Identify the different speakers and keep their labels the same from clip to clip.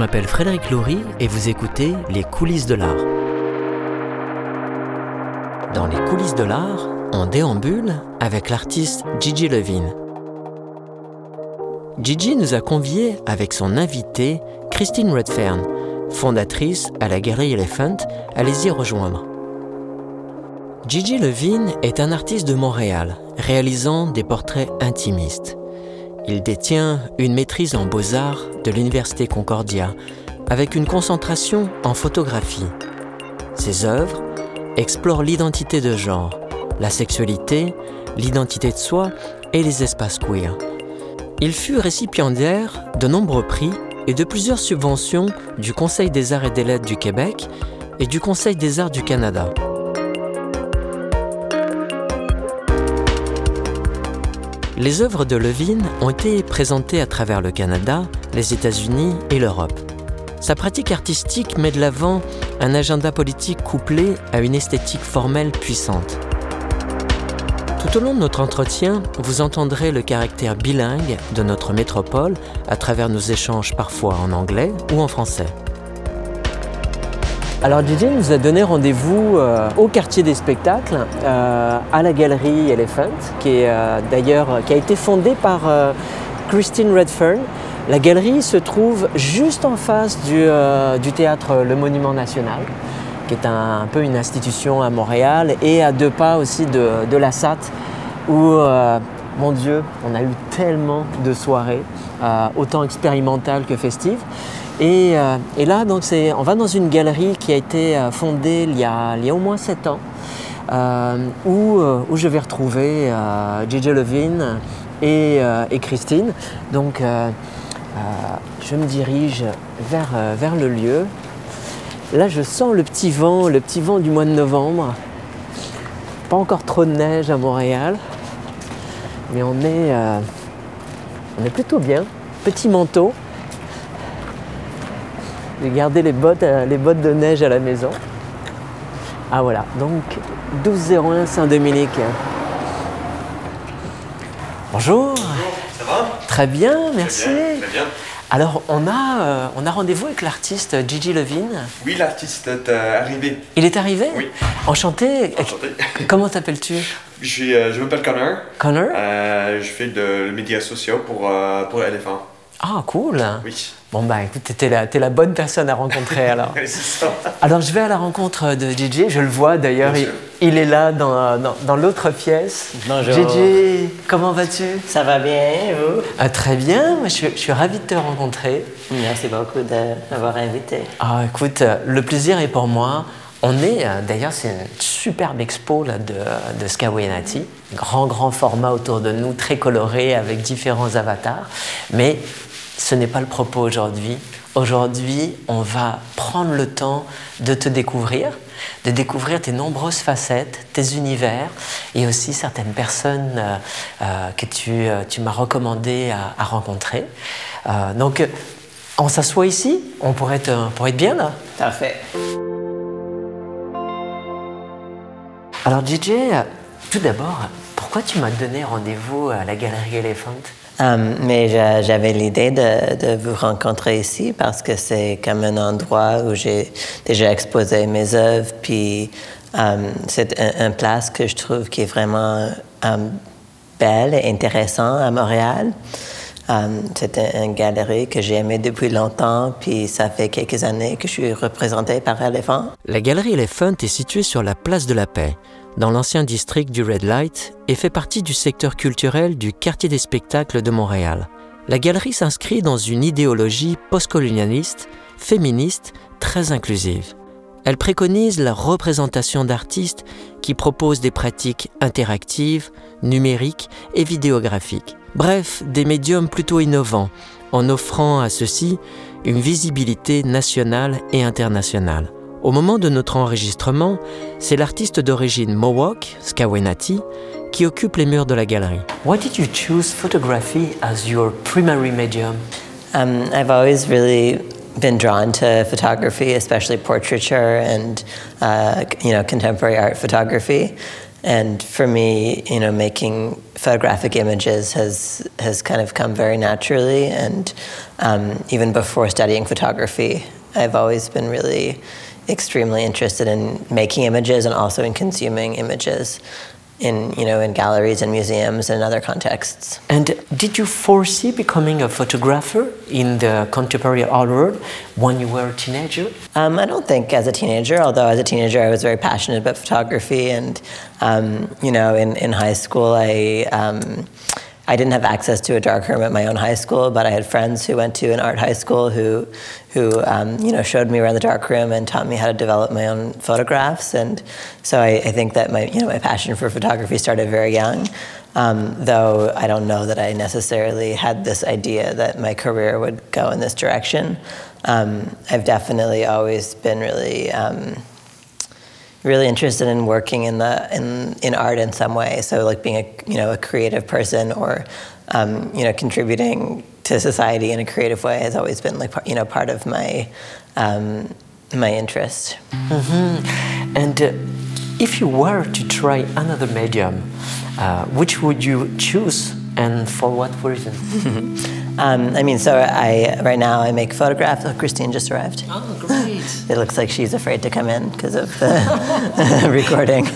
Speaker 1: je m'appelle Frédéric Laurie et vous écoutez Les coulisses de l'art. Dans Les coulisses de l'art, on déambule avec l'artiste Gigi Levine. Gigi nous a conviés avec son invitée Christine Redfern, fondatrice à la Galerie Elephant. Allez-y rejoindre. Gigi Levine est un artiste de Montréal, réalisant des portraits intimistes. Il détient une maîtrise en beaux-arts de l'Université Concordia, avec une concentration en photographie. Ses œuvres explorent l'identité de genre, la sexualité, l'identité de soi et les espaces queer. Il fut récipiendaire de nombreux prix et de plusieurs subventions du Conseil des arts et des lettres du Québec et du Conseil des arts du Canada. Les œuvres de Levine ont été présentées à travers le Canada, les États-Unis et l'Europe. Sa pratique artistique met de l'avant un agenda politique couplé à une esthétique formelle puissante. Tout au long de notre entretien, vous entendrez le caractère bilingue de notre métropole à travers nos échanges parfois en anglais ou en français. Alors DJ nous a donné rendez-vous euh, au quartier des spectacles, euh, à la galerie Elephant, qui est euh, d'ailleurs qui a été fondée par Christine Redfern. La galerie se trouve juste en face du, théâtre Le Monument National, qui est un, peu une institution à Montréal, et à deux pas aussi de, la SAT, où mon Dieu, on a eu tellement de soirées, autant expérimentales que festives. Euh, et, là, donc, on va dans une galerie qui a été euh, fondée il y a, au moins 7 ans, euh, où, je vais retrouver JJ Levine et, Christine. Donc, je me dirige vers, vers le lieu. Là, je sens le petit vent, le petit vent du mois de novembre. Pas encore trop de neige à Montréal, mais on est, on est plutôt bien. Petit manteau, j'ai gardé les bottes, euh, les bottes de neige à la maison. Ah voilà, donc 1201 Saint-Dominique. Bonjour.
Speaker 2: Bonjour, ça va?
Speaker 1: Très bien, merci.
Speaker 2: Très bien,
Speaker 1: Alors, on a, euh, on a rendez-vous avec l'artiste Gigi Levine.
Speaker 2: Oui, l'artiste est euh, arrivé.
Speaker 1: Il est arrivé?
Speaker 2: Oui.
Speaker 1: Enchanté.
Speaker 2: Enchanté.
Speaker 1: Comment t'appelles-tu?
Speaker 2: Je, je m'appelle Connor.
Speaker 1: Connor?
Speaker 2: Je fais de médias sociaux pour, pour Elephant.
Speaker 1: Ah, cool.
Speaker 2: Oui.
Speaker 1: Bon, bah écoute, t'es la, la bonne personne à rencontrer alors.
Speaker 2: ça.
Speaker 1: Alors, je vais à la rencontre de JJ, je le vois d'ailleurs, il, est là dans, dans, l'autre pièce.
Speaker 3: Bonjour.
Speaker 1: JJ, comment vas-tu?
Speaker 3: Ça va bien, vous?
Speaker 1: Ah, Très bien, je, je, suis ravi de te rencontrer.
Speaker 3: Merci beaucoup de m'avoir invité.
Speaker 1: Ah, écoute, le plaisir est pour moi. On est, euh, d'ailleurs, c'est une superbe expo là, de, de Skawenati, grand, grand format autour de nous, très coloré, avec différents avatars. Mais ce n'est pas le propos aujourd'hui. Aujourd'hui, on va prendre le temps de te découvrir, de découvrir tes nombreuses facettes, tes univers et aussi certaines personnes euh, euh, que tu, euh, tu m'as recommandé à, rencontrer. donc, on s'assoit ici, on pourrait être, pourrait être bien là.
Speaker 3: Parfait.
Speaker 1: Alors, DJ, tout d'abord, pourquoi tu m'as donné rendez-vous à la Galerie Elephant?
Speaker 3: Um, mais j'avais l'idée de, vous rencontrer ici parce que c'est comme un endroit où j'ai déjà exposé mes œuvres, puis um, c'est une place que je trouve qui est vraiment um, belle et intéressante à Montréal. c'est une, galerie que j'ai aimée depuis longtemps, puis ça fait quelques années que je suis représentée par Elephant.
Speaker 1: La galerie Elephant est située sur la place de la Paix dans l'ancien district du Red Light et fait partie du secteur culturel du quartier des spectacles de Montréal. La galerie s'inscrit dans une idéologie postcolonialiste, féministe, très inclusive. Elle préconise la représentation d'artistes qui proposent des pratiques interactives, numériques et vidéographiques. Bref, des médiums plutôt innovants, en offrant à ceux-ci une visibilité nationale et internationale. Au moment de notre enregistrement, c'est l'artiste d'origine Mohawk, Skawenati, qui occupe les murs de la galerie. Why did you choose photography as your primary medium?
Speaker 3: Um, I've always really been drawn to photography, especially portraiture and uh, you know contemporary art photography. And for me, you know, making photographic images has has kind of come very naturally. And um, even before studying photography, I've always been really extremely interested in making images and also in consuming images in you know in galleries and museums and other contexts.
Speaker 1: And did you foresee becoming a photographer in the contemporary art world when you were a teenager?
Speaker 3: Um, I don't think as a teenager, although as a teenager I was very passionate about photography, and um, you know in in high school I. Um, I didn't have access to a darkroom at my own high school, but I had friends who went to an art high school who, who um, you know, showed me around the darkroom and taught me how to develop my own photographs. And so I, I think that my, you know, my passion for photography started very young. Um, though I don't know that I necessarily had this idea that my career would go in this direction. Um, I've definitely always been really um, really interested in working in the in, in art in some way. So like being a you know a creative person or um, you know contributing to society in a creative way has always been like you know part of my um, my interest.
Speaker 1: Mm-hmm. And uh, if you were to try another medium, uh, which would you choose and for what reason?
Speaker 3: um, I mean, so I right now I make photographs. Oh, Christine just arrived.
Speaker 1: Oh, great!
Speaker 3: it looks like she's afraid to come in because of the recording.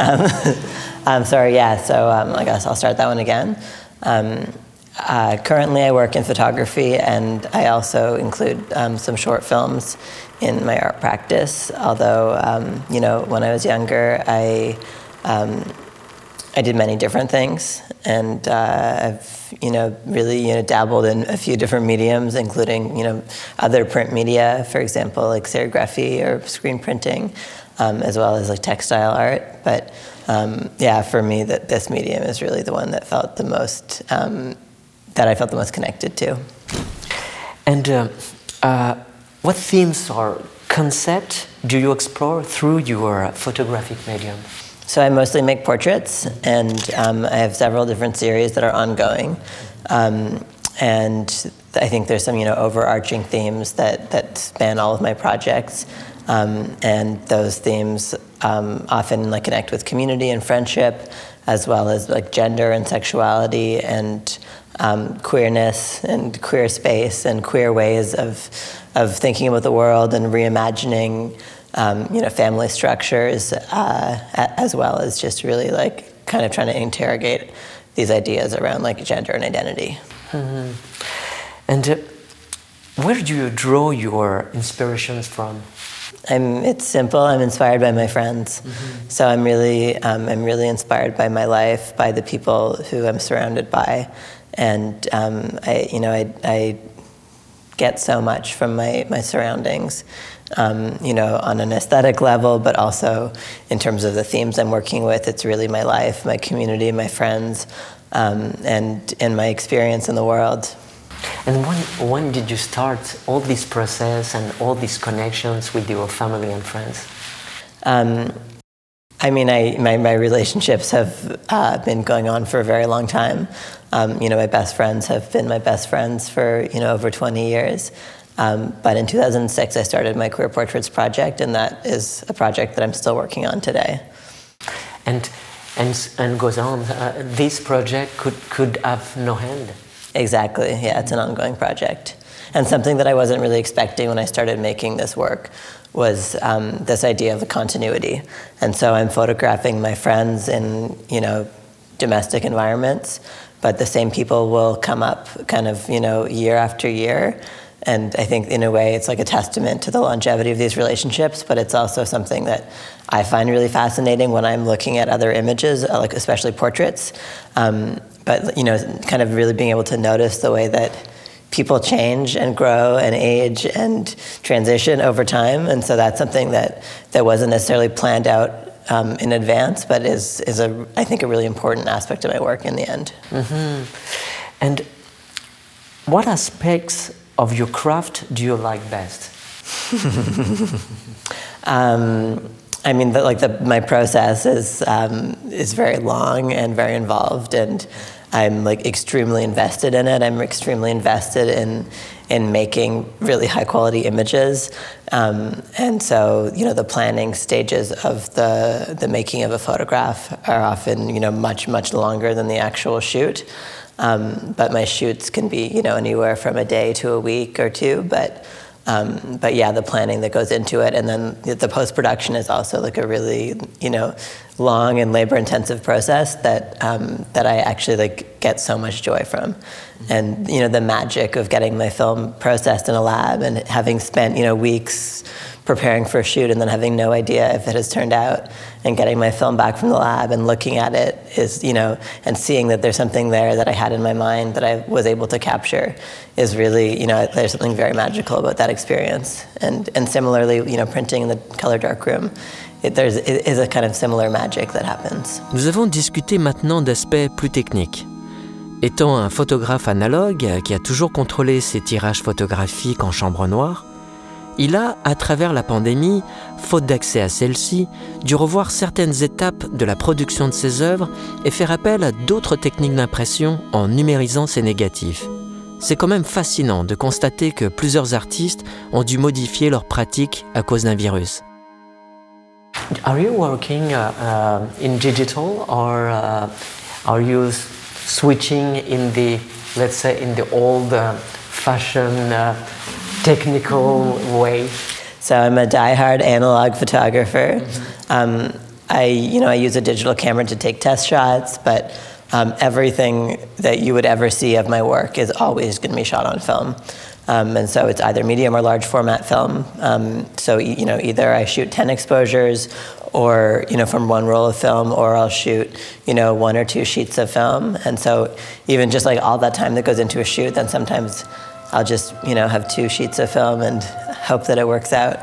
Speaker 3: Um, I'm sorry. Yeah. So um, I guess I'll start that one again. Um, uh, currently, I work in photography, and I also include um, some short films in my art practice. Although, um, you know, when I was younger, I um, I did many different things, and uh, I've you know really you know dabbled in a few different mediums, including you know other print media, for example, like serigraphy or screen printing, um, as well as like textile art. But um, yeah, for me, that this medium is really the one that felt the most um, that I felt the most connected to.
Speaker 1: And uh, uh, what themes or concept do you explore through your photographic medium?
Speaker 3: So I mostly make portraits, and um, I have several different series that are ongoing. Um, and I think there's some, you know, overarching themes that, that span all of my projects. Um, and those themes um, often like connect with community and friendship, as well as like gender and sexuality and um, queerness and queer space and queer ways of, of thinking about the world and reimagining um, you know, family structures, uh, as well as just really like kind of trying to interrogate these ideas around like gender and identity.
Speaker 1: Mm-hmm. And uh, where do you draw your inspirations from?
Speaker 3: I'm, it's simple. I'm inspired by my friends. Mm-hmm. So I'm really, um, I'm really inspired by my life, by the people who I'm surrounded by, and um, I, you know, I, I get so much from my, my surroundings um, you know, on an aesthetic level, but also in terms of the themes I'm working with. It's really my life, my community, my friends, um, and, and my experience in the world.
Speaker 1: And when, when did you start all this process and all these connections with your family and friends?
Speaker 3: Um, I mean, I, my, my relationships have uh, been going on for a very long time. Um, you know, my best friends have been my best friends for, you know, over 20 years. Um, but in 2006, I started my Queer Portraits project, and that is a project that I'm still working on today.
Speaker 1: And and and goes on. Uh, this project could could have no end.
Speaker 3: Exactly. Yeah, it's an ongoing project, and something that I wasn't really expecting when I started making this work was um, this idea of a continuity. And so I'm photographing my friends in you know domestic environments, but the same people will come up kind of you know year after year and I think, in a way, it's like a testament to the longevity of these relationships, but it's also something that I find really fascinating when I'm looking at other images, uh, like especially portraits. Um, but, you know, kind of really being able to notice the way that people change and grow and age and transition over time. And so that's something that, that wasn't necessarily planned out um, in advance, but is, is a, I think, a really important aspect of my work in the end.
Speaker 1: Mm-hmm. And what aspects of your craft do you like best?
Speaker 3: um, I mean, the, like the, my process is um, is very long and very involved, and I'm like extremely invested in it. I'm extremely invested in in making really high quality images. Um, and so, you know, the planning stages of the the making of a photograph are often, you know, much much longer than the actual shoot. Um, but my shoots can be, you know, anywhere from a day to a week or two. But um, but yeah, the planning that goes into it, and then the post production is also like a really, you know, long and labor intensive process that um, that I actually like get so much joy from, and you know the magic of getting my film processed in a lab and having spent you know weeks preparing for a shoot and then having no idea if it has turned out and getting my film back from the lab and looking at it is you know and seeing that there's something there that I had in my mind that I was able to capture is really you know there's something very magical about that experience and and similarly you know printing in the color darkroom it, there's it is a kind of similar magic that happens.
Speaker 1: Nous avons discuté maintenant d'aspects plus techniques. Étant un photographe analogue qui a toujours contrôlé ses tirages photographiques en chambre noire, il a, à travers la pandémie, faute d'accès à celle-ci, dû revoir certaines étapes de la production de ses œuvres et faire appel à d'autres techniques d'impression en numérisant ses négatifs. C'est quand même fascinant de constater que plusieurs artistes ont dû modifier leurs pratiques à cause d'un virus. Are you working uh, uh, in digital or uh, are you switching in the, let's say, in the old fashion technical way?
Speaker 3: So I'm a die-hard analog photographer. Um, I, you know, I use a digital camera to take test shots, but um, everything that you would ever see of my work is always going to be shot on film. Um, and so it's either medium or large format film. Um, so you know, either I shoot 10 exposures, or you know, from one roll of film, or I'll shoot you know one or two sheets of film. And so even just like all that time that goes into a shoot, then sometimes I'll just you know have two sheets of film and hope that it works out.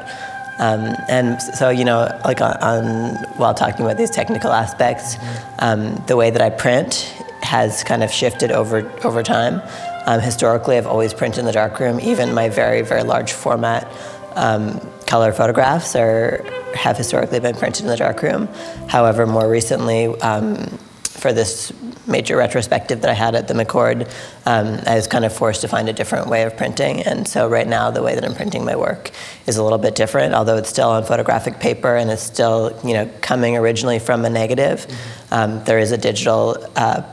Speaker 3: Um, and so, you know, like on, on, while talking about these technical aspects, um, the way that I print has kind of shifted over over time. Um, historically, I've always printed in the darkroom. Even my very very large format um, color photographs are have historically been printed in the darkroom. However, more recently, um, for this major retrospective that I had at the McCord, um, I was kind of forced to find a different way of printing. And so right now, the way that I'm printing my work is a little bit different, although it's still on photographic paper and it's still, you know, coming originally from a negative. Mm-hmm. Um, there is a digital uh,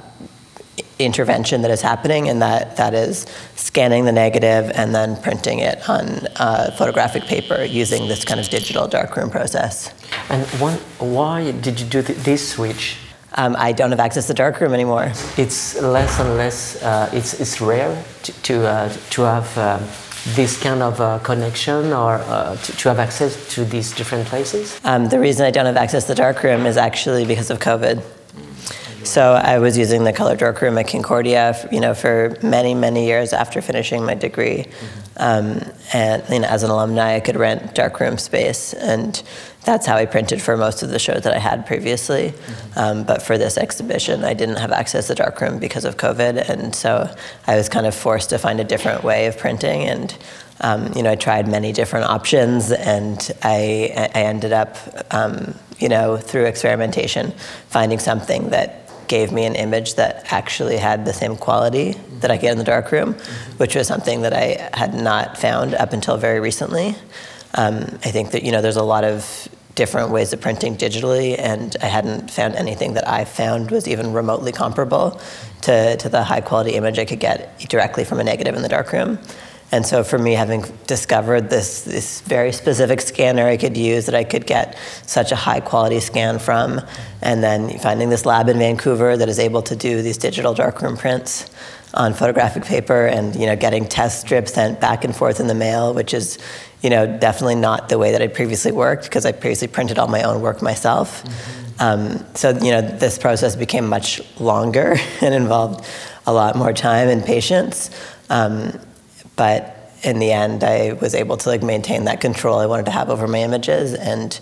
Speaker 3: intervention that is happening, and that, that is scanning the negative and then printing it on uh, photographic paper using this kind of digital darkroom process.
Speaker 1: And one, why did you do th- this switch?
Speaker 3: Um, I don't have access to darkroom anymore.
Speaker 1: It's less and less. Uh, it's it's rare to to, uh, to have um, this kind of uh, connection or uh, to, to, have access to these different places.
Speaker 3: Um, the reason I don't have access to the darkroom is actually because of COVID. So I was using the color darkroom at Concordia, you know, for many, many years after finishing my degree. Um, and you know, as an alumni, I could rent darkroom space, and that's how I printed for most of the shows that I had previously. Um, but for this exhibition, I didn't have access to darkroom because of COVID, and so I was kind of forced to find a different way of printing. And um, you know, I tried many different options, and I, I ended up, um, you know, through experimentation, finding something that gave me an image that actually had the same quality that I get in the darkroom, which was something that I had not found up until very recently. Um, I think that you know there's a lot of different ways of printing digitally, and I hadn't found anything that I found was even remotely comparable to, to the high quality image I could get directly from a negative in the darkroom. And so for me, having discovered this, this very specific scanner I could use that I could get such a high quality scan from, and then finding this lab in Vancouver that is able to do these digital darkroom prints on photographic paper and you know getting test strips sent back and forth in the mail, which is you know definitely not the way that I previously worked because I previously printed all my own work myself. Mm-hmm. Um, so you know this process became much longer and involved a lot more time and patience. Um, but in the end, I was able to like maintain that control I wanted to have over my images, and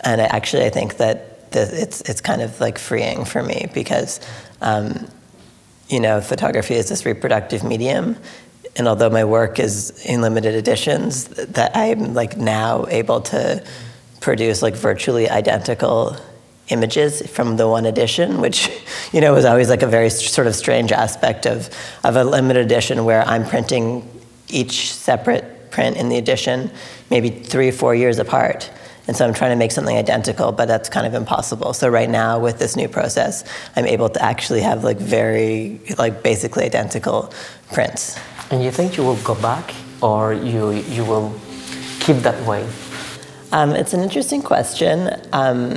Speaker 3: and I actually I think that the, it's it's kind of like freeing for me because. Um, you know, photography is this reproductive medium, and although my work is in limited editions, that I'm like now able to produce like virtually identical images from the one edition, which you know was always like a very sort of strange aspect of of a limited edition where I'm printing each separate print in the edition, maybe three or four years apart. And so I'm trying to make something identical, but that's kind of impossible. So right now with this new process, I'm able to actually have like very, like basically identical prints.
Speaker 1: And you think you will go back or you, you will keep that way?
Speaker 3: Um, it's an interesting question. Um,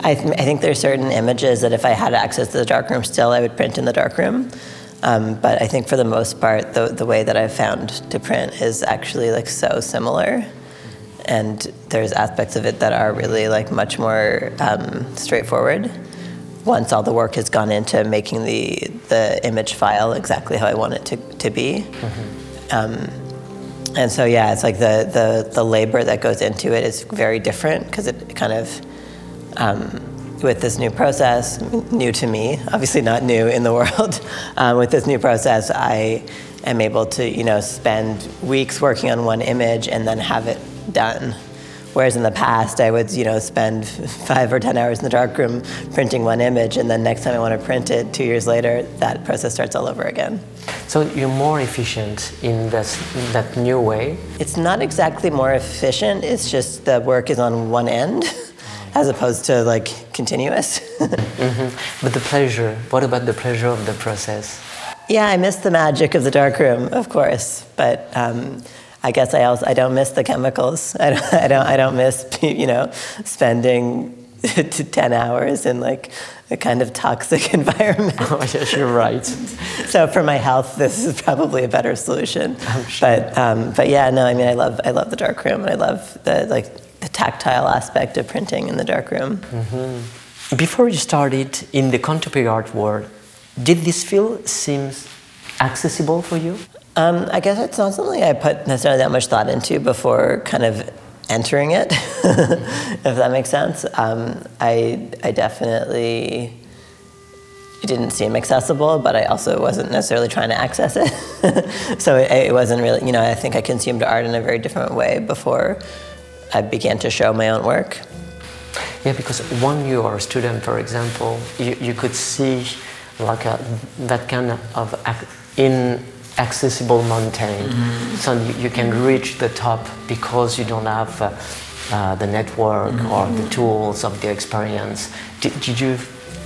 Speaker 3: I, th- I think there's certain images that if I had access to the darkroom still, I would print in the darkroom. Um, but I think for the most part, the, the way that I've found to print is actually like so similar and there's aspects of it that are really like much more um, straightforward once all the work has gone into making the the image file exactly how I want it to, to be. Mm-hmm. Um, and so yeah, it's like the, the the labor that goes into it is very different because it kind of um, with this new process, new to me, obviously not new in the world. Um, with this new process, I am able to you know spend weeks working on one image and then have it done. Whereas in the past, I would, you know, spend five or ten hours in the darkroom printing one image, and then next time I want to print it, two years later, that process starts all over again.
Speaker 1: So you're more efficient in this, that new way?
Speaker 3: It's not exactly more efficient. It's just the work is on one end, as opposed to like continuous.
Speaker 1: mm-hmm. But the pleasure. What about the pleasure of the process?
Speaker 3: Yeah, I miss the magic of the dark room, of course, but. Um, I guess I also I don't miss the chemicals. I don't I don't, I don't miss you know spending ten hours in like a kind of toxic environment.
Speaker 1: Oh yes, you're right.
Speaker 3: so for my health, this is probably a better solution. Sure. But um, but yeah, no, I mean I love I love the dark room and I love the like the tactile aspect of printing in the darkroom.
Speaker 1: Mm-hmm. Before you started in the contemporary art world, did this field seem accessible for you?
Speaker 3: Um, I guess it's not something I put necessarily that much thought into before kind of entering it, if that makes sense. Um, I, I definitely it didn't seem accessible, but I also wasn't necessarily trying to access it. so it, it, wasn't really, you know, I think I consumed art in a very different way before I began to show my own work.
Speaker 1: Yeah, because when you are a student, for example, you, you could see like a, that kind of in accessible mountain. Mm-hmm. So you, you, can reach the top because you don't have uh, uh, the network mm-hmm. or the tools of the experience. Did, did, you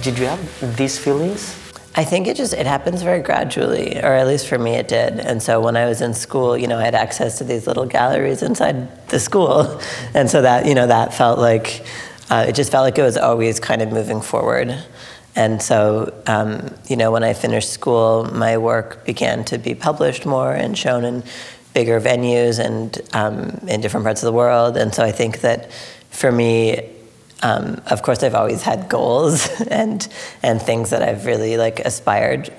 Speaker 1: did you have these feelings?
Speaker 3: I think it just it happens very gradually, or at least for me it did. And so when I was in school, you know, I had access to these little galleries inside the school, and so that you know that felt like uh, it just felt like it was always kind of moving forward. And so, um, you know, when I finished school, my work began to be published more and shown in bigger venues and um, in different parts of the world. And so I think that for me, um, of course, I've always had goals and and things that I've really like aspired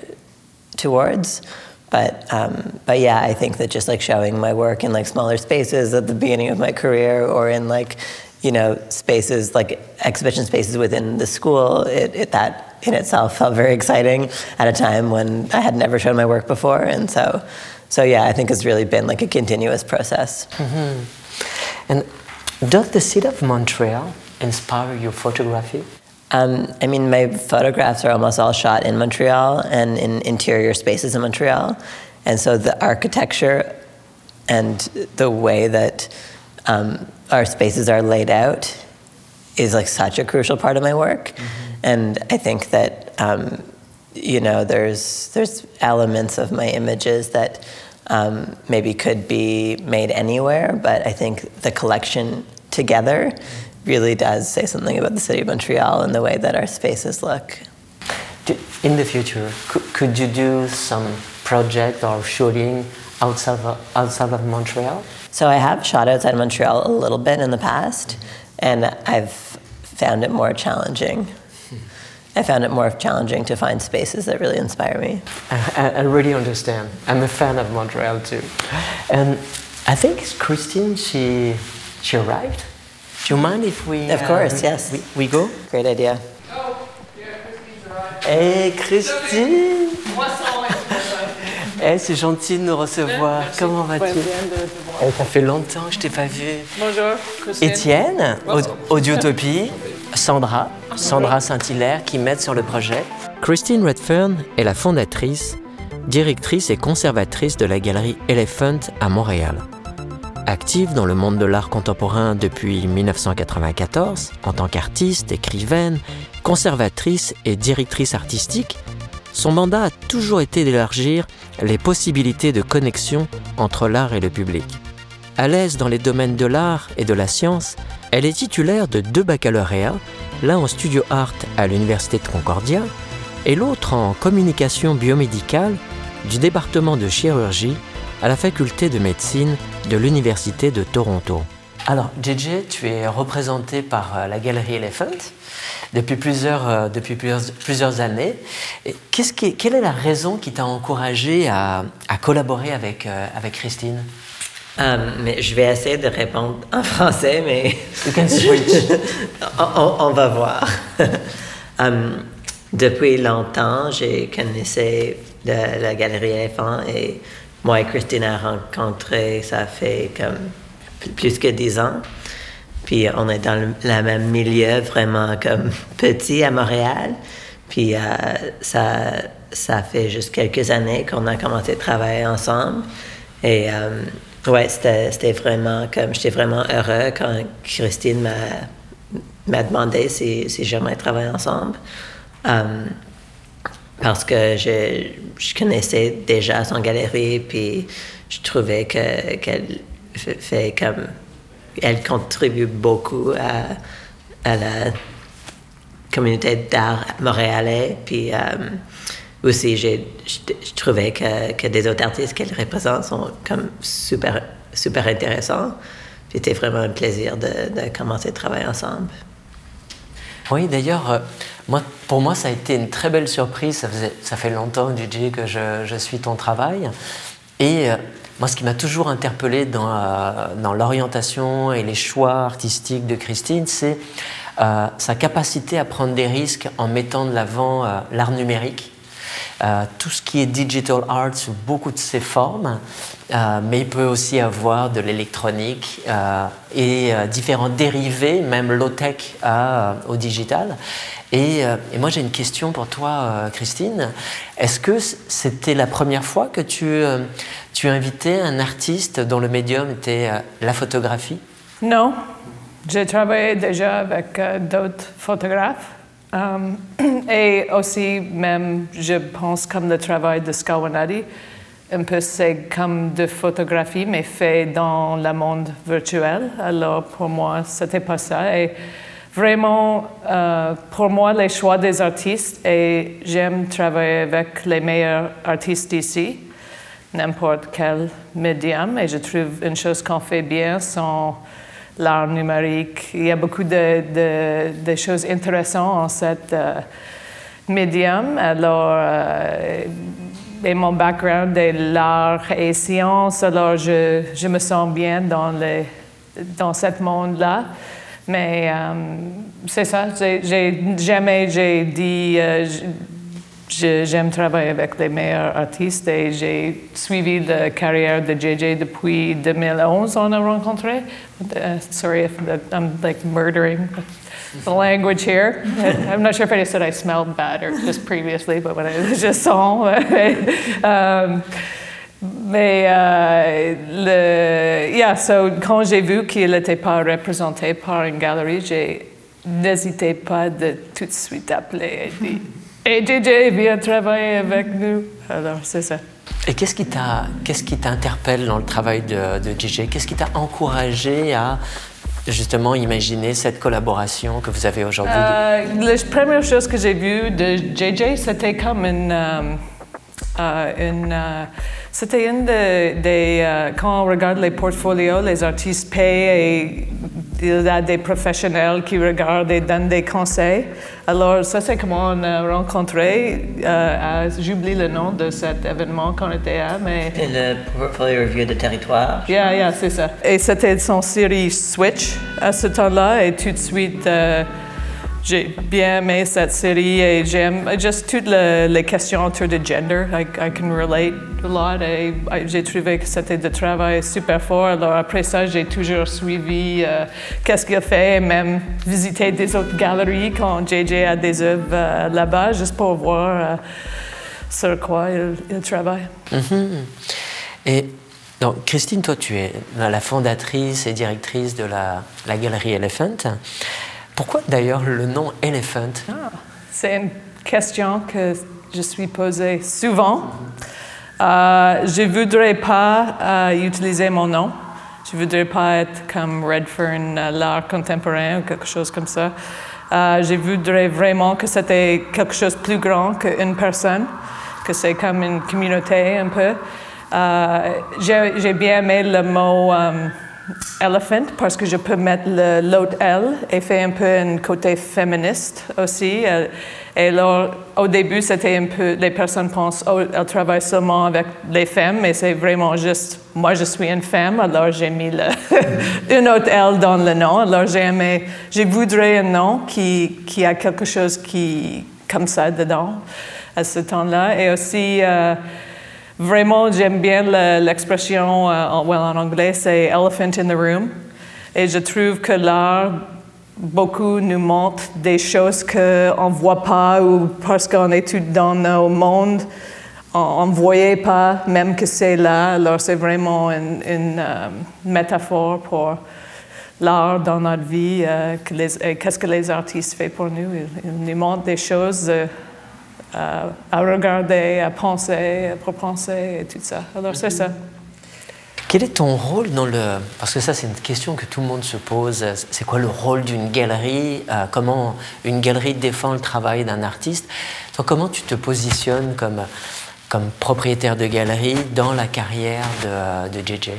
Speaker 3: towards. But um, but yeah, I think that just like showing my work in like smaller spaces at the beginning of my career, or in like you know spaces like exhibition spaces within the school, it, it that in itself felt very exciting at a time when I had never shown my work before. And so, so yeah, I think it's really been like a continuous process.
Speaker 1: Mm-hmm. And does the city of Montreal inspire your photography?
Speaker 3: Um, I mean, my photographs are almost all shot in Montreal and in interior spaces in Montreal. And so the architecture and the way that um, our spaces are laid out is like such a crucial part of my work. Mm-hmm. And I think that um, you know there's there's elements of my images that um, maybe could be made anywhere, but I think the collection together really does say something about the city of Montreal and the way that our spaces look.
Speaker 1: In the future, could you do some project or shooting outside of, outside of Montreal?
Speaker 3: So I have shot outside Montreal a little bit in the past, and I've found it more challenging I found it more challenging to find spaces that really inspire me.
Speaker 1: I, I, really understand. I'm a fan of Montreal too. And I think Christine, she, she arrived. Do you mind if we.
Speaker 3: Of course, um, yes.
Speaker 1: We, we, go?
Speaker 3: Great idea.
Speaker 4: Oh, yeah, Christine's arrived.
Speaker 1: Hey, Christine! Hey, c'est gentil de nous recevoir.
Speaker 4: Merci.
Speaker 1: Comment vas-tu? Hey, Ça fait longtemps que je t'ai pas vu.
Speaker 4: Bonjour, Christine.
Speaker 1: Étienne, Audiotopie. Sandra, Sandra Saint-Hilaire, qui m'aide sur le projet. Christine Redfern est la fondatrice, directrice et conservatrice de la galerie Elephant à Montréal. Active dans le monde de l'art contemporain depuis 1994, en tant qu'artiste, écrivaine, conservatrice et directrice artistique, son mandat a toujours été d'élargir les possibilités de connexion entre l'art et le public. À l'aise dans les domaines de l'art et de la science, elle est titulaire de deux baccalauréats, l'un en studio art à l'Université de Concordia et l'autre en communication biomédicale du département de chirurgie à la faculté de médecine de l'Université de Toronto. Alors, JJ, tu es représenté par euh, la galerie Elephant depuis plusieurs, euh, depuis plusieurs, plusieurs années. Et qu'est-ce qui, quelle est la raison qui t'a encouragé à, à collaborer avec, euh, avec Christine?
Speaker 3: Um, mais je vais essayer de répondre en français, mais
Speaker 1: You can switch.
Speaker 3: on, on- on va voir. Um, depuis longtemps, j'ai connaissé la, la galerie éléphant et moi et Christine a rencontré, ça fait comme pl- plus que dix ans. Puis on est dans le, le même milieu, vraiment comme petit à Montréal. Puis euh, ça, ça fait juste quelques années qu'on a commencé à travailler ensemble. Et euh, ouais, c'était vraiment comme, j'étais vraiment heureux quand Christine m'a m'a demandé si, si j'aimerais travailler ensemble. Euh, parce que je, je connaissais déjà son galerie, puis je trouvais que- qu'elle fait, comme. Elle contribue beaucoup à, à la communauté d'art montréalais, puis euh, aussi, je, je trouvais que, que des autres artistes qu'elle représente sont comme super, super intéressants. C'était vraiment un plaisir de, de commencer à travailler ensemble.
Speaker 1: Oui, d'ailleurs, euh, moi, pour moi, ça a été une très belle surprise. Ça, faisait- ça fait longtemps, DJ, que je, je suis ton travail. Et euh, moi, ce qui m'a toujours interpellé dans, euh, dans l'orientation et les choix artistiques de Christine, c'est sa capacité à prendre des risques en mettant de l'avant l'art numérique. Euh, tout ce qui est digital art sous beaucoup de ses formes, euh, mais il peut aussi avoir de l'électronique euh, et différents dérivés, même low-tech au digital. Et, et moi j'ai une question pour toi, Christine. Est-ce que c'était la première fois que tu, tu invitais un artiste dont le médium était la photographie?
Speaker 4: Non, j'ai travaillé déjà avec d'autres photographes. Um, et aussi, même, je pense comme le travail de Skawanadi, un peu c'est comme de photographie, mais fait dans le monde virtuel. Alors, pour moi, c'était pas ça. Et vraiment, euh, pour moi, les choix des artistes, et j'aime travailler avec les meilleurs artistes ici n'importe quel médium. Et je trouve une chose qu'on fait bien sont l'art numérique. Il y a beaucoup de, choses intéressantes en cet euh, médium. Alors, euh, et mon background est l'art et sciences, alors je, je me sens bien dans, les, dans ce monde-là. Mais euh, c'est ça, j'ai, jamais j'ai dit euh, j'aime travailler avec les meilleurs artistes et j'ai suivi la carrière de JJ depuis 2011. On a rencontré. Uh, sorry if I'm like murdering the language here. I'm not sure if I just said I smelled bad or just previously, but when I just saw. um, mais euh, le, yeah, so, quand j'ai vu qu'il n'était pas représenté par une galerie, j'ai n'hésité pas de tout de suite appeler et dire Hey JJ, viens travailler avec nous. Alors, c'est ça.
Speaker 1: Et qu'est-ce qui t'a, qu'est-ce qui t'interpelle dans le travail de, de JJ Qu'est-ce qui t'a encouragé à justement imaginer cette collaboration que vous avez aujourd'hui?
Speaker 4: Euh, la première chose que j'ai vue de JJ, c'était comme une. euh, euh, euh, c'était une de- des. euh, quand on regarde les portfolios, les artistes payent et il y a des professionnels qui regardent et donnent des conseils. Alors, ça, c'est comment on a rencontré. euh, J'oublie le nom de cet événement qu'on était à, mais.
Speaker 3: Et le portfolio review de territoire.
Speaker 4: Yeah, yeah, c'est ça. Et c'était son série Switch à ce temps-là, et tout de suite, euh, j'ai bien aimé cette série et j'aime juste toutes les, les questions autour de gender. I, I can relate a lot et j'ai trouvé que c'était de travail super fort. Alors après ça, j'ai toujours suivi euh, qu'est-ce qu'il fait, même visiter des autres galeries quand JJ a des œuvres euh, là-bas, juste pour voir euh, sur quoi il, il travaille.
Speaker 1: Mhm. Et donc, Christine, toi, tu es la fondatrice et directrice de la galerie Elephant. Pourquoi d'ailleurs le nom Elephant?
Speaker 4: Ah, c'est une question que je suis posée souvent. Euh, je ne voudrais pas euh, utiliser mon nom. Je ne voudrais pas être comme Redfern, euh, l'art contemporain ou quelque chose comme ça. Je voudrais vraiment que c'était quelque chose de plus grand qu'une personne, que c'est comme une communauté un peu. J'ai bien aimé le mot elephant parce que je peux mettre l'autre L et faire un peu un côté féministe aussi. Euh, Et alors, au début, c'était un peu, les personnes pensent, oh, elle travaille seulement avec les femmes, mais c'est vraiment juste, moi je suis une femme, alors j'ai mis le, une autre L dans le nom. Alors j'ai aimé, je voudrais un nom qui, qui a quelque chose qui, comme ça dedans à ce temps-là. Et aussi, euh, Vraiment, j'aime bien le- l'expression, euh, en, anglais, c'est elephant in the room. Et je trouve que l'art, beaucoup nous montre des choses qu'on ne voit pas ou parce qu'on tout dans nos mondes, on ne voyait pas même que c'est là. Alors c'est vraiment une, euh, métaphore pour l'art dans notre vie, euh, et qu'est-ce que les artistes font pour nous. Ils nous montrent des choses. Euh, à, à regarder, à penser, pour penser et tout ça. Alors c'est ça.
Speaker 1: Quel est ton rôle dans le... Parce que ça, c'est une question que tout le monde se pose. C'est quoi le rôle d'une galerie Euh, Comment une galerie défend le travail d'un artiste? Toi, comment tu te positionnes comme, comme propriétaire de galerie dans la carrière de, de JJ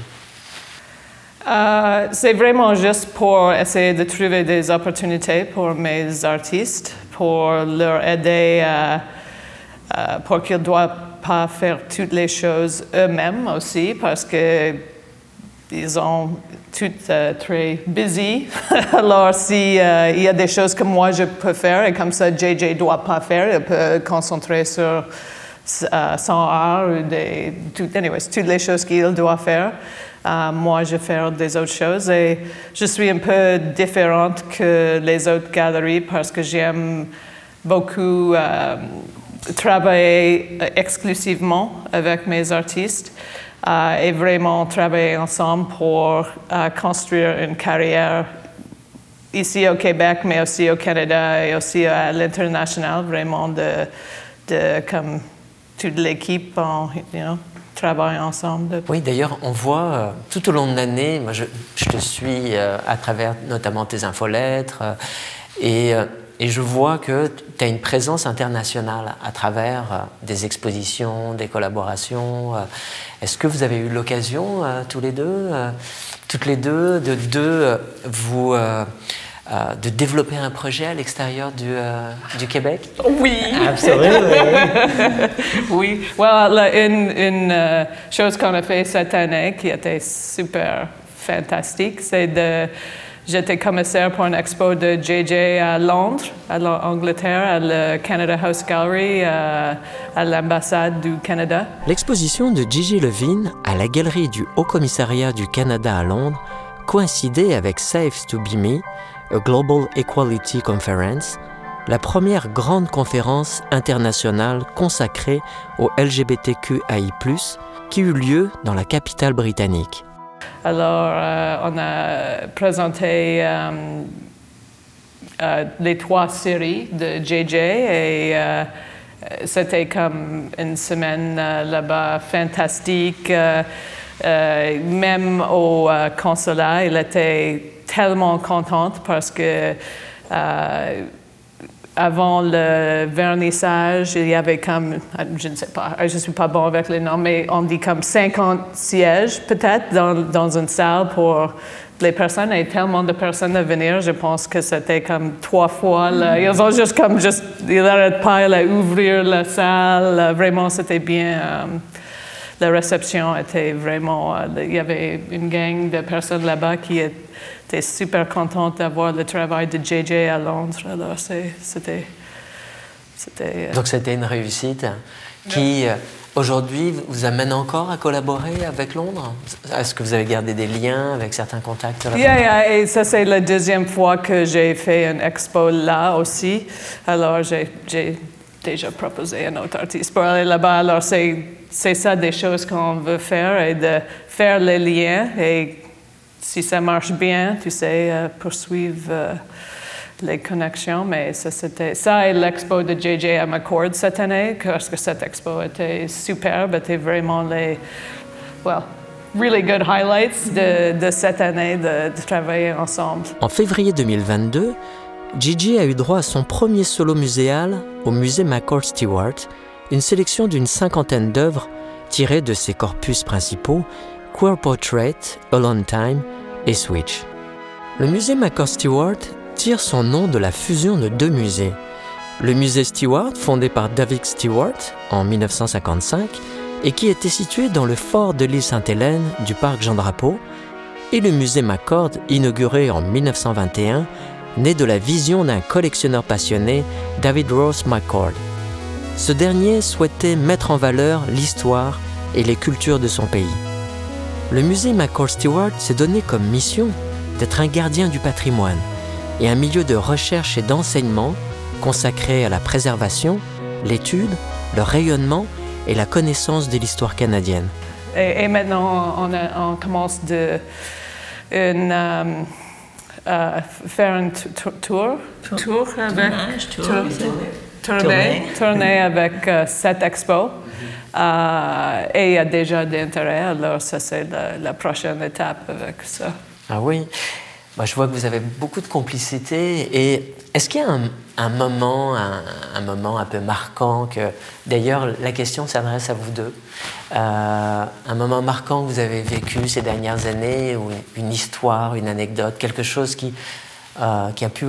Speaker 4: Euh, c'est vraiment juste pour essayer de trouver des opportunités pour mes artistes, pour leur aider à, à- pour qu'ils ne doivent pas faire toutes les choses eux-mêmes aussi, parce que ils ont tout euh, très busy. Alors, si euh, y a des choses que moi je peux faire et comme ça JJ ne doit pas faire, il peut concentrer sur euh, son art ou des, tout, toutes les choses qu'il doit faire. Euh, moi, je faire des autres choses et je suis un peu différente que les autres galeries parce que j'aime beaucoup euh, travailler euh, exclusivement avec mes artistes euh, et vraiment travailler ensemble pour euh, construire une carrière ici au Québec, mais aussi au Canada et aussi à l'international, vraiment de, de comme toute l'équipe, en, travaille ensemble.
Speaker 1: Oui, d'ailleurs, on voit tout au long de l'année, moi je, je te suis à travers notamment tes infolettres, et, et je vois que tu as une présence internationale à travers euh, des expositions, des collaborations. euh. Est-ce que vous avez eu l'occasion, euh, tous les deux, toutes les deux, de, de vous. de développer un projet à l'extérieur du, euh, du Québec?
Speaker 4: Oui!
Speaker 3: Absolument.
Speaker 4: Oui, well, une, une chose qu'on a fait cette année qui était super fantastique, c'est de. J'étais commissaire pour une expo de JJ à Londres, à l'Angleterre, à la Canada House Gallery, euh, à l'ambassade du Canada.
Speaker 1: L'exposition de Gigi Levine à la galerie du Haut Commissariat du Canada à Londres coïncidait avec Safe to Be Me, a Global Equality Conference, la première grande conférence internationale consacrée au LGBTQI+, qui eut lieu dans la capitale britannique.
Speaker 4: Alors, euh, on a présenté euh, euh, les trois séries de JJ et c'était comme une semaine là-bas fantastique. Même au euh, consulat, il était tellement contente parce que avant le vernissage, il y avait comme, je ne sais pas, je ne suis pas bon avec les noms, mais on dit comme 50 sièges peut-être dans, dans une salle pour les personnes et tellement de personnes à venir. Je pense que c'était comme trois fois. là. Ils ont juste comme, juste, ils n'arrêtent pas à ouvrir la salle. Vraiment, c'était bien. euh, la réception était vraiment. euh, il y avait une gang de personnes là-bas qui étaient super contentes d'avoir le travail de JJ à Londres. Alors, c'était. euh,
Speaker 1: Donc c'était une réussite qui euh, aujourd'hui vous amène encore à collaborer avec Londres? Est-ce que vous avez gardé des liens avec certains contacts là-bas?
Speaker 4: Yeah, yeah, et ça, c'est la deuxième fois que j'ai fait une expo là aussi. Alors, j'ai déjà proposé un autre artiste pour aller là-bas. Alors, c'est ça des choses qu'on veut faire et de faire les liens. Et si ça marche bien, tu sais, euh, poursuivre euh, les connexions. Mais ça, c'était ça et l'expo de JJ à McCord cette année, parce que cette expo était superbe, était vraiment les. Well, really good highlights de, de cette année de travailler ensemble.
Speaker 1: En février 2022, Gigi a eu droit à son premier solo muséal au musée McCord Stewart, une sélection d'une cinquantaine d'œuvres tirées de ses corpus principaux Queer Portrait, Alone Time et Switch. Le musée McCord Stewart tire son nom de la fusion de deux musées. Le musée Stewart, fondé par David Stewart en 1955 et qui était situé dans le fort de l'île Sainte-Hélène du parc Jean-Drapeau, et le musée McCord, inauguré en 1921, né de la vision d'un collectionneur passionné, David Rose McCord. Ce dernier souhaitait mettre en valeur l'histoire et les cultures de son pays. Le musée McCord Stewart s'est donné comme mission d'être un gardien du patrimoine et un milieu de recherche et d'enseignement consacré à la préservation, l'étude, le rayonnement et la connaissance de l'histoire canadienne.
Speaker 4: Et, maintenant, on commence de une, euh, euh, faire un t- t- tour, tour. Avec,
Speaker 3: tour,
Speaker 4: tournée,
Speaker 3: Tournée.
Speaker 4: tournée. Avec euh, cette expo. Euh, et il y a déjà d'intérêt, alors ça c'est la, la prochaine étape avec ça.
Speaker 1: Ah oui, Moi, je vois que vous avez beaucoup de complicité. Et est-ce qu'il y a un, un moment, un, un moment un peu marquant que, d'ailleurs, la question s'adresse à vous deux, Euh, un moment marquant que vous avez vécu ces dernières années, ou une, histoire, une anecdote, quelque chose qui, euh, qui a pu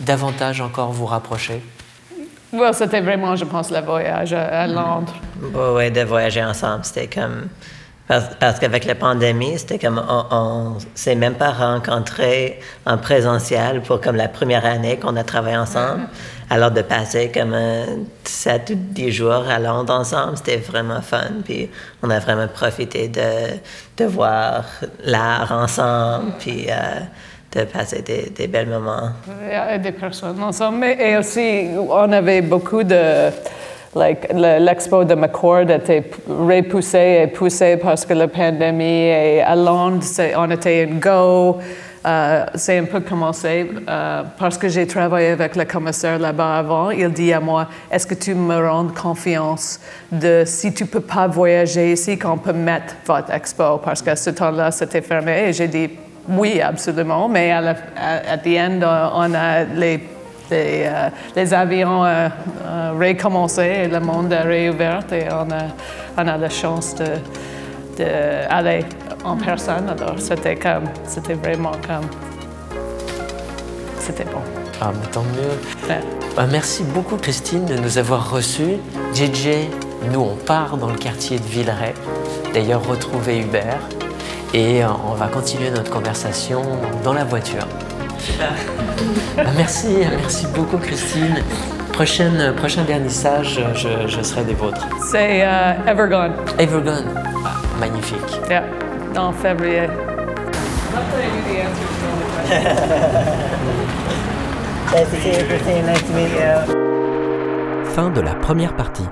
Speaker 1: davantage encore vous rapprocher?
Speaker 4: Ouais, c'était vraiment, je pense, le voyage à, Londres.
Speaker 3: Oui, de voyager ensemble, c'était comme... Parce, parce qu'avec la pandémie, c'était comme on, on s'est même pas rencontrés en présentiel pour comme la première année qu'on a travaillé ensemble. Alors de passer comme euh, 7 ou 10 jours à Londres ensemble, c'était vraiment fun. Puis on a vraiment profité de, de voir l'art ensemble, puis euh, de passer des, des bels moments.
Speaker 4: A des personnes ensemble. Et aussi, on avait beaucoup de. Like, le- l'expo de McCord était p- repoussé et poussé parce que la pandémie. Et à Londres, on était en go. Euh, c'est un peu commencé euh, parce que j'ai travaillé avec le commissaire là-bas avant. Il dit à moi Est-ce que tu me rends confiance de si tu peux pas voyager ici, qu'on peut mettre votre expo? Parce qu'à ce temps-là, c'était fermé. Et j'ai dit oui, absolument, mais à la à, on a les, les, euh, les avions euh, euh, recommencé et le monde a réouvert et on a, on a la chance de, de aller en personne. Alors c'était comme, c'était vraiment comme, c'était bon.
Speaker 1: Ah, mais tant mieux.
Speaker 4: Ouais.
Speaker 1: Bah, merci beaucoup Christine de nous avoir reçus. JJ, nous on part dans le quartier de Villeray. D'ailleurs, retrouver Hubert. Et euh, on va continuer notre conversation dans la voiture. Merci, merci beaucoup Christine. Prochaine, prochain vernissage, je, je serai des vôtres.
Speaker 4: C'est euh, Evergone,
Speaker 1: Evergone, Ah, magnifique.
Speaker 4: yeah, en février.
Speaker 1: Fin de la première partie.